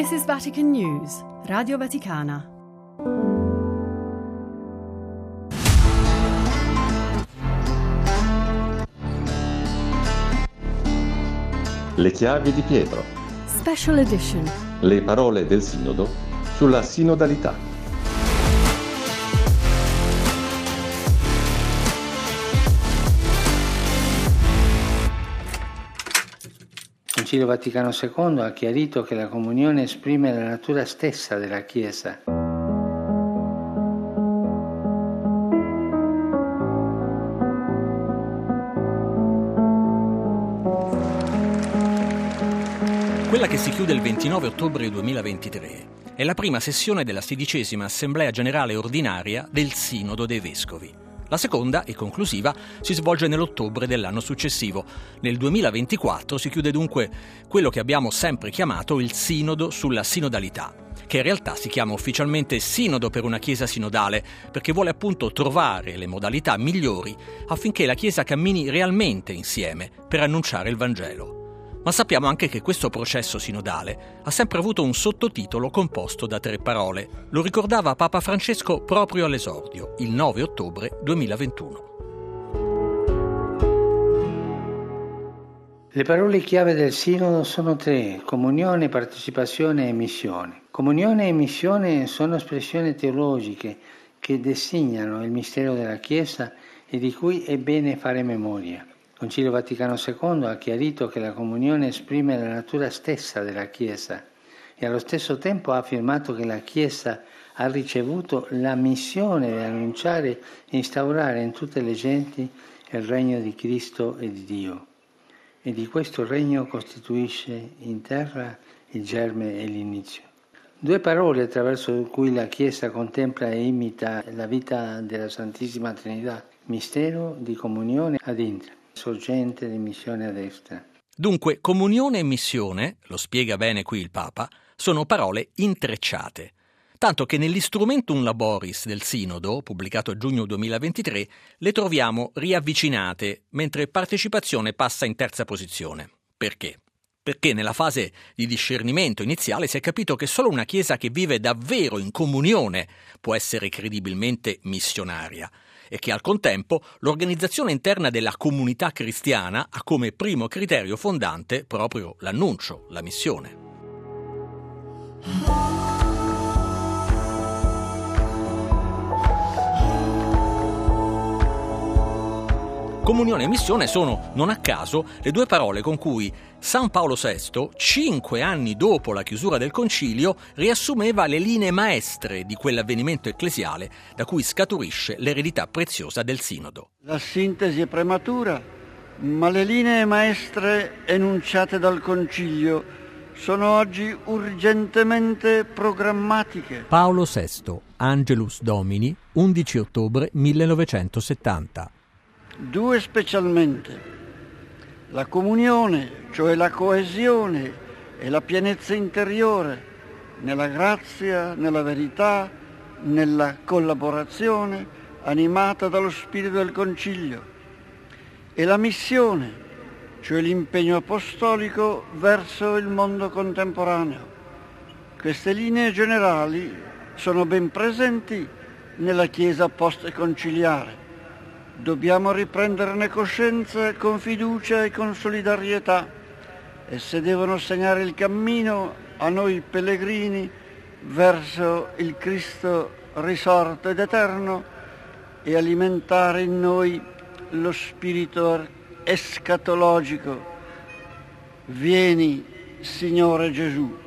This is Vatican News, Radio Vaticana. Le chiavi di Pietro. Special edition. Le parole del Sinodo sulla sinodalità. Concilio Vaticano II ha chiarito che la comunione esprime la natura stessa della Chiesa. Quella che si chiude il 29 ottobre 2023 è la prima sessione della sedicesima Assemblea Generale Ordinaria del Sinodo dei Vescovi. La seconda e conclusiva si svolge nell'ottobre dell'anno successivo. Nel 2024 si chiude dunque quello che abbiamo sempre chiamato il Sinodo sulla sinodalità, che in realtà si chiama ufficialmente Sinodo per una Chiesa sinodale, perché vuole appunto trovare le modalità migliori affinché la Chiesa cammini realmente insieme per annunciare il Vangelo. Ma sappiamo anche che questo processo sinodale ha sempre avuto un sottotitolo composto da tre parole. Lo ricordava Papa Francesco proprio all'esordio, il 9 ottobre 2021. Le parole chiave del Sinodo sono tre, comunione, partecipazione e missione. Comunione e missione sono espressioni teologiche che designano il mistero della Chiesa e di cui è bene fare memoria. Il Concilio Vaticano II ha chiarito che la comunione esprime la natura stessa della Chiesa e allo stesso tempo ha affermato che la Chiesa ha ricevuto la missione di annunciare e instaurare in tutte le genti il regno di Cristo e di Dio. E di questo regno costituisce in terra il germe e l'inizio. Due parole attraverso cui la Chiesa contempla e imita la vita della Santissima Trinità, mistero di comunione ad intra sorgente di missione a destra. Dunque, comunione e missione, lo spiega bene qui il Papa, sono parole intrecciate. Tanto che nell'Instrumentum Laboris del Sinodo, pubblicato a giugno 2023, le troviamo riavvicinate, mentre partecipazione passa in terza posizione. Perché? Perché nella fase di discernimento iniziale si è capito che solo una Chiesa che vive davvero in comunione può essere credibilmente missionaria e che al contempo l'organizzazione interna della comunità cristiana ha come primo criterio fondante proprio l'annuncio, la missione. Comunione e missione sono, non a caso, le due parole con cui San Paolo VI, cinque anni dopo la chiusura del concilio, riassumeva le linee maestre di quell'avvenimento ecclesiale da cui scaturisce l'eredità preziosa del Sinodo. La sintesi è prematura, ma le linee maestre enunciate dal concilio sono oggi urgentemente programmatiche. Paolo VI, Angelus Domini, 11 ottobre 1970 due specialmente, la comunione, cioè la coesione e la pienezza interiore nella grazia, nella verità, nella collaborazione animata dallo spirito del concilio. E la missione, cioè l'impegno apostolico verso il mondo contemporaneo. Queste linee generali sono ben presenti nella Chiesa post-conciliare Dobbiamo riprenderne coscienza con fiducia e con solidarietà. Esse devono segnare il cammino a noi pellegrini verso il Cristo risorto ed eterno e alimentare in noi lo spirito escatologico. Vieni, Signore Gesù.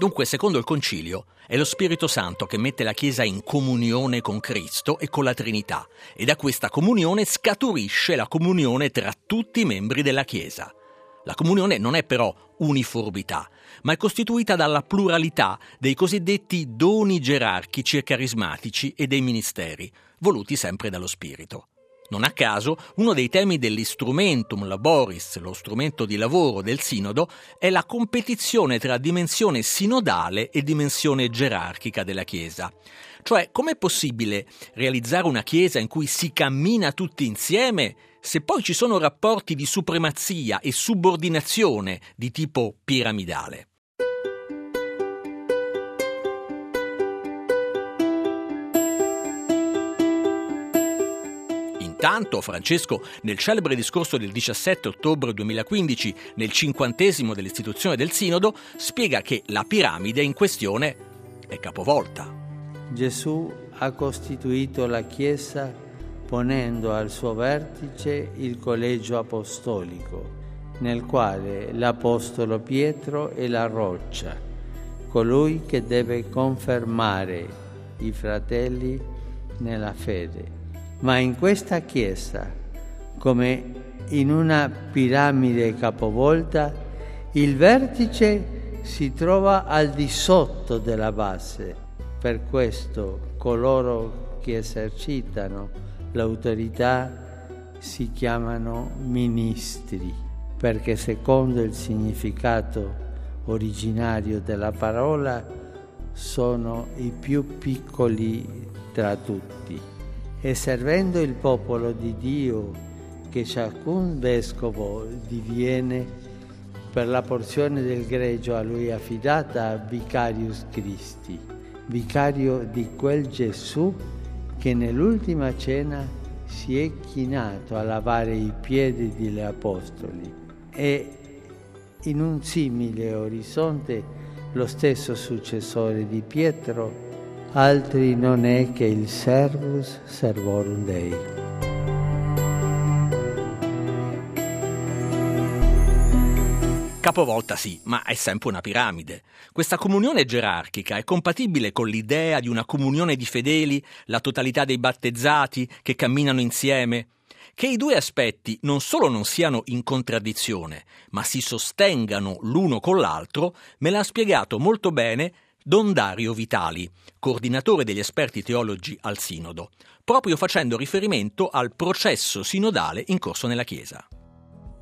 Dunque, secondo il Concilio, è lo Spirito Santo che mette la Chiesa in comunione con Cristo e con la Trinità, e da questa comunione scaturisce la comunione tra tutti i membri della Chiesa. La comunione non è però uniformità, ma è costituita dalla pluralità dei cosiddetti doni gerarchici e carismatici e dei ministeri, voluti sempre dallo Spirito. Non a caso, uno dei temi dell'Instrumentum Laboris, lo strumento di lavoro del Sinodo, è la competizione tra dimensione sinodale e dimensione gerarchica della Chiesa. Cioè, com'è possibile realizzare una Chiesa in cui si cammina tutti insieme se poi ci sono rapporti di supremazia e subordinazione di tipo piramidale? Intanto Francesco, nel celebre discorso del 17 ottobre 2015, nel cinquantesimo dell'istituzione del Sinodo, spiega che la piramide in questione è capovolta. Gesù ha costituito la Chiesa ponendo al suo vertice il collegio apostolico, nel quale l'Apostolo Pietro è la roccia, colui che deve confermare i fratelli nella fede. Ma in questa chiesa, come in una piramide capovolta, il vertice si trova al di sotto della base. Per questo coloro che esercitano l'autorità si chiamano ministri, perché secondo il significato originario della parola sono i più piccoli tra tutti e servendo il popolo di Dio che ciascun vescovo diviene per la porzione del gregio a lui affidata Vicarius Christi, vicario di quel Gesù che nell'ultima cena si è chinato a lavare i piedi degli apostoli e in un simile orizzonte lo stesso successore di Pietro altri non è che il servus servorum Dei. Capovolta sì, ma è sempre una piramide. Questa comunione gerarchica è compatibile con l'idea di una comunione di fedeli, la totalità dei battezzati che camminano insieme? Che i due aspetti non solo non siano in contraddizione, ma si sostengano l'uno con l'altro, me l'ha spiegato molto bene Don Dario Vitali, coordinatore degli esperti teologi al Sinodo, proprio facendo riferimento al processo sinodale in corso nella Chiesa.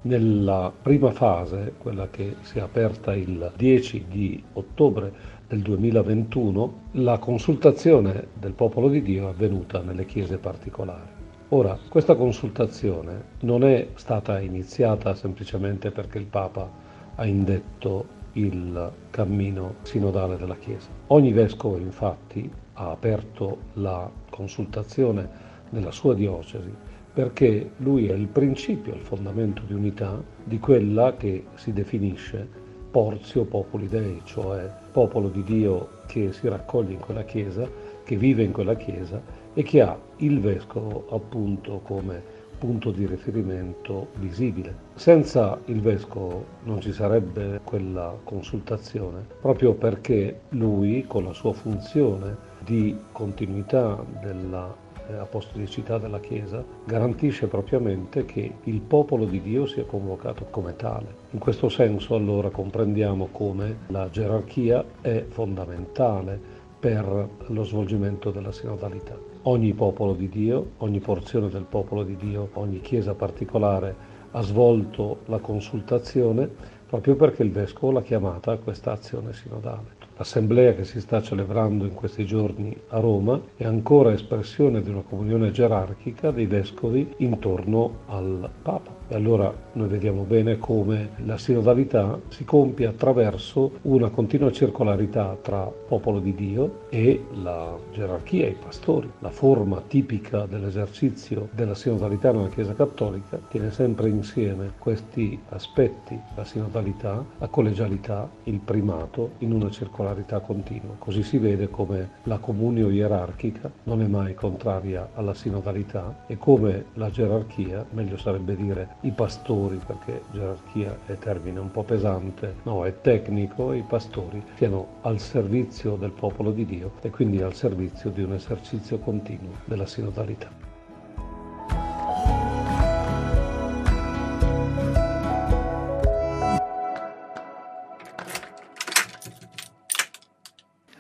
Nella prima fase, quella che si è aperta il 10 di ottobre del 2021, la consultazione del popolo di Dio è avvenuta nelle chiese particolari. Ora, questa consultazione non è stata iniziata semplicemente perché il Papa ha indetto il cammino sinodale della Chiesa. Ogni vescovo infatti ha aperto la consultazione nella sua diocesi perché lui è il principio, il fondamento di unità di quella che si definisce Porzio Populi Dei, cioè popolo di Dio che si raccoglie in quella Chiesa, che vive in quella Chiesa e che ha il vescovo appunto come punto di riferimento visibile. Senza il vescovo non ci sarebbe quella consultazione, proprio perché lui, con la sua funzione di continuità della eh, apostolicità della Chiesa, garantisce propriamente che il popolo di Dio sia convocato come tale. In questo senso allora comprendiamo come la gerarchia è fondamentale per lo svolgimento della sinodalità. Ogni popolo di Dio, ogni porzione del popolo di Dio, ogni chiesa particolare ha svolto la consultazione proprio perché il vescovo l'ha chiamata a questa azione sinodale. L'assemblea che si sta celebrando in questi giorni a Roma è ancora espressione di una comunione gerarchica dei vescovi intorno al Papa. E allora noi vediamo bene come la sinodalità si compie attraverso una continua circolarità tra popolo di Dio e la gerarchia, i pastori. La forma tipica dell'esercizio della sinodalità nella Chiesa Cattolica tiene sempre insieme questi aspetti, la sinodalità, la collegialità, il primato in una circolarità continua. Così si vede come la comunio ierarchica non è mai contraria alla sinodalità e come la gerarchia, meglio sarebbe dire i pastori, perché gerarchia è termine un po' pesante, no, è tecnico, i pastori siano al servizio del popolo di Dio e quindi al servizio di un esercizio continuo della sinodalità.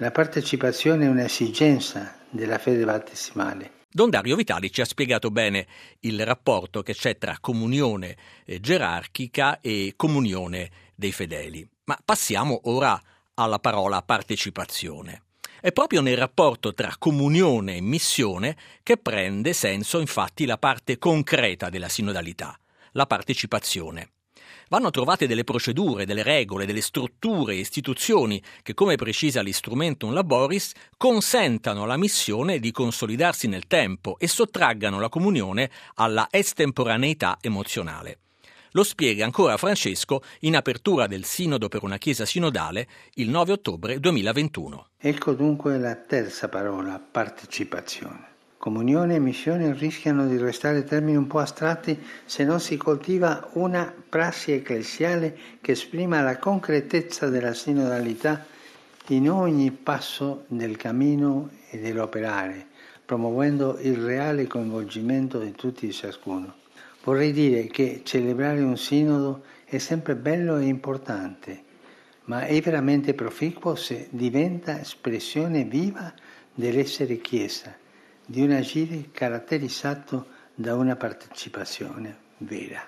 La partecipazione è un'esigenza della fede battesimale Don Dario Vitali ci ha spiegato bene il rapporto che c'è tra comunione eh, gerarchica e comunione dei fedeli. Ma passiamo ora alla parola partecipazione. È proprio nel rapporto tra comunione e missione che prende senso infatti la parte concreta della sinodalità, la partecipazione. Vanno trovate delle procedure, delle regole, delle strutture e istituzioni che, come precisa l'Instrumentum Laboris, consentano alla missione di consolidarsi nel tempo e sottraggano la comunione alla estemporaneità emozionale. Lo spiega ancora Francesco in apertura del Sinodo per una Chiesa sinodale il 9 ottobre 2021. Ecco dunque la terza parola, partecipazione. Comunione e missione rischiano di restare termini un po' astratti se non si coltiva una prassi ecclesiale che esprima la concretezza della sinodalità in ogni passo del cammino e dell'operare, promuovendo il reale coinvolgimento di tutti e ciascuno. Vorrei dire che celebrare un sinodo è sempre bello e importante, ma è veramente proficuo se diventa espressione viva dell'essere Chiesa, di un agire caratterizzato da una partecipazione vera.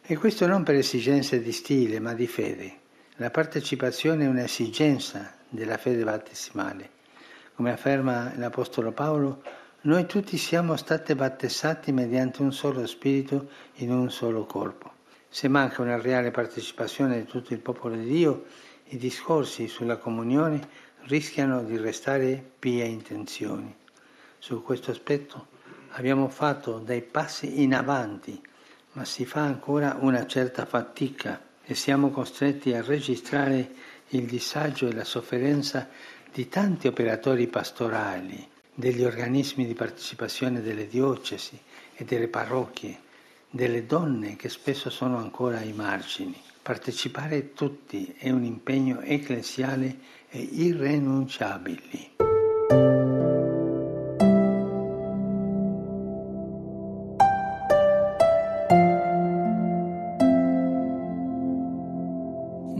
E questo non per esigenze di stile, ma di fede. La partecipazione è un'esigenza della fede battesimale. Come afferma l'Apostolo Paolo, noi tutti siamo stati battezzati mediante un solo spirito in un solo corpo. Se manca una reale partecipazione di tutto il popolo di Dio, i discorsi sulla comunione rischiano di restare pie intenzioni. Su questo aspetto abbiamo fatto dei passi in avanti, ma si fa ancora una certa fatica e siamo costretti a registrare il disagio e la sofferenza di tanti operatori pastorali degli organismi di partecipazione delle diocesi e delle parrocchie, delle donne che spesso sono ancora ai margini. Partecipare tutti è un impegno ecclesiale e irrenunciabile.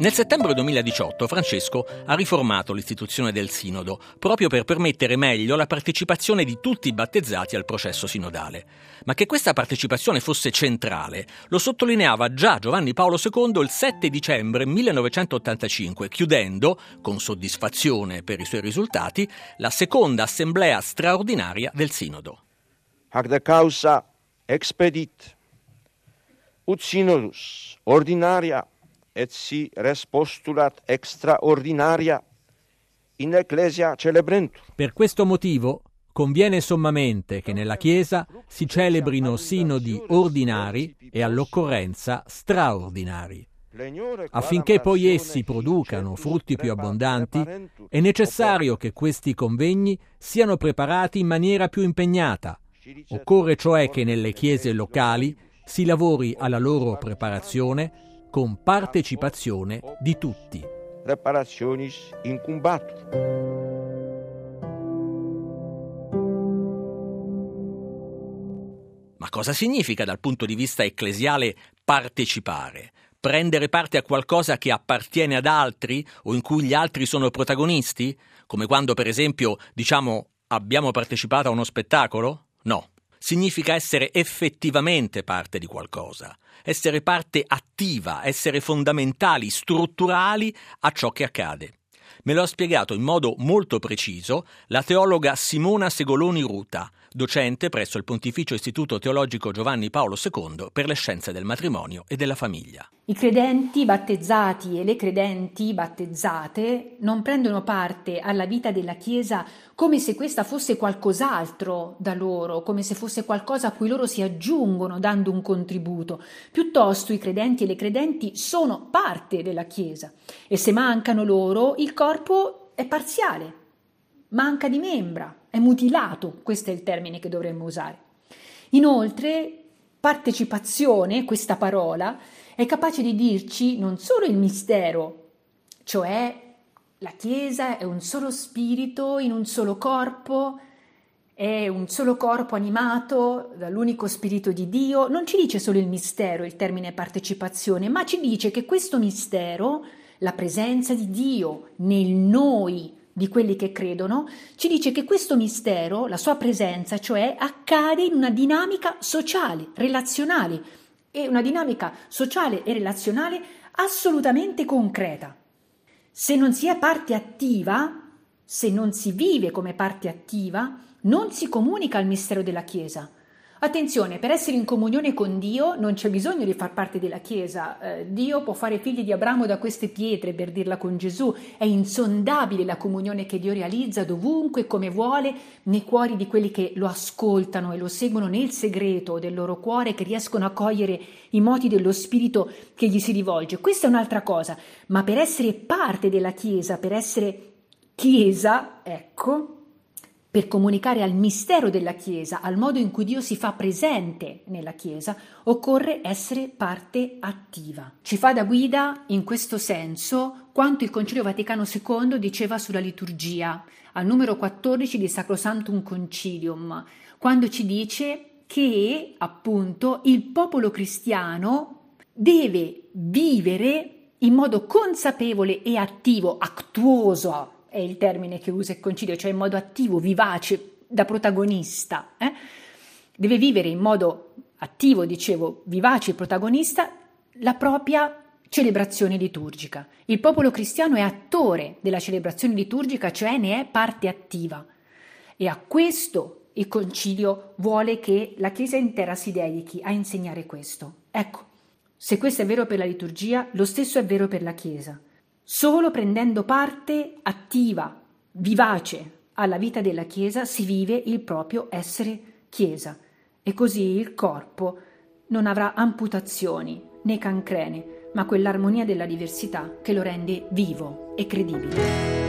Nel settembre 2018 Francesco ha riformato l'istituzione del Sinodo proprio per permettere meglio la partecipazione di tutti i battezzati al processo sinodale. Ma che questa partecipazione fosse centrale lo sottolineava già Giovanni Paolo II il 7 dicembre 1985, chiudendo, con soddisfazione per i suoi risultati, la seconda assemblea straordinaria del Sinodo. Hac causa expedit ut synodus ordinaria et si res postulat extraordinaria in ecclesia celebrentur. Per questo motivo conviene sommamente che nella Chiesa si celebrino sinodi ordinari e all'occorrenza straordinari. Affinché poi essi producano frutti più abbondanti, è necessario che questi convegni siano preparati in maniera più impegnata. Occorre cioè che nelle chiese locali si lavori alla loro preparazione con partecipazione di tutti. Reparationis incumbatur. Ma cosa significa dal punto di vista ecclesiale partecipare? Prendere parte a qualcosa che appartiene ad altri o in cui gli altri sono protagonisti? Come quando, per esempio, diciamo abbiamo partecipato a uno spettacolo? No. Significa essere effettivamente parte di qualcosa, essere parte attiva, essere fondamentali, strutturali a ciò che accade. Me lo ha spiegato in modo molto preciso la teologa Simona Segoloni Ruta, docente presso il Pontificio Istituto Teologico Giovanni Paolo II per le scienze del matrimonio e della famiglia. I credenti battezzati e le credenti battezzate non prendono parte alla vita della Chiesa come se questa fosse qualcos'altro da loro, come se fosse qualcosa a cui loro si aggiungono dando un contributo. Piuttosto i credenti e le credenti sono parte della Chiesa e se mancano loro il corpo è parziale, manca di membra, è mutilato, questo è il termine che dovremmo usare. Inoltre, partecipazione, questa parola, è capace di dirci non solo il mistero, cioè la Chiesa è un solo spirito in un solo corpo, è un solo corpo animato dall'unico spirito di Dio, non ci dice solo il mistero, il termine partecipazione, ma ci dice che questo mistero, la presenza di Dio nel noi di quelli che credono, ci dice che questo mistero, la sua presenza, cioè, accade in una dinamica sociale, relazionale, e una dinamica sociale e relazionale assolutamente concreta. Se non si è parte attiva, se non si vive come parte attiva, non si comunica il mistero della Chiesa. Attenzione, per essere in comunione con Dio non c'è bisogno di far parte della Chiesa. Eh, Dio può fare figli di Abramo da queste pietre, per dirla con Gesù. È insondabile la comunione che Dio realizza dovunque, come vuole, nei cuori di quelli che lo ascoltano e lo seguono nel segreto del loro cuore, che riescono a cogliere i moti dello Spirito che gli si rivolge. Questa è un'altra cosa, ma per essere parte della Chiesa, per essere Chiesa, ecco, per comunicare al mistero della Chiesa, al modo in cui Dio si fa presente nella Chiesa, occorre essere parte attiva. Ci fa da guida in questo senso quanto il Concilio Vaticano II diceva sulla liturgia, al numero 14 di Sacrosantum Concilium, quando ci dice che appunto il popolo cristiano deve vivere in modo consapevole e attivo, actuoso, è il termine che usa il concilio, cioè in modo attivo, vivace, da protagonista. Eh? Deve vivere in modo attivo, dicevo, vivace protagonista la propria celebrazione liturgica. Il popolo cristiano è attore della celebrazione liturgica, cioè ne è parte attiva. E a questo il concilio vuole che la Chiesa intera si dedichi a insegnare questo. Ecco, se questo è vero per la liturgia, lo stesso è vero per la Chiesa. Solo prendendo parte attiva, vivace alla vita della Chiesa si vive il proprio essere Chiesa e così il corpo non avrà amputazioni né cancrene, ma quell'armonia della diversità che lo rende vivo e credibile.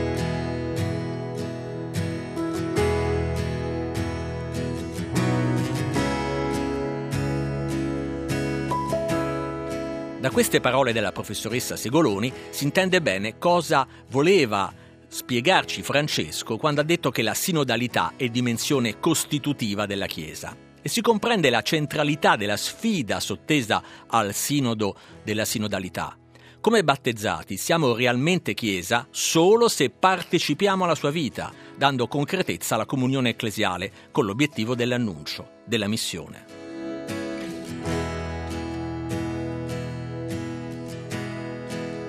Da queste parole della professoressa Segoloni si intende bene cosa voleva spiegarci Francesco quando ha detto che la sinodalità è dimensione costitutiva della Chiesa. E si comprende la centralità della sfida sottesa al sinodo della sinodalità. Come battezzati siamo realmente Chiesa solo se partecipiamo alla sua vita, dando concretezza alla comunione ecclesiale con l'obiettivo dell'annuncio, della missione.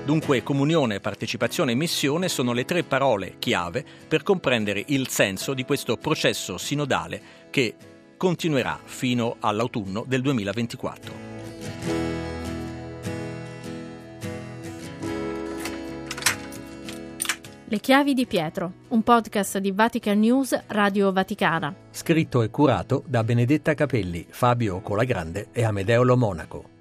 Dunque comunione, partecipazione e missione sono le tre parole chiave per comprendere il senso di questo processo sinodale che continuerà fino all'autunno del 2024. Le chiavi di Pietro, un podcast di Vatican News Radio Vaticana. Scritto e curato da Benedetta Capelli, Fabio Colagrande e Amedeo Lo Monaco.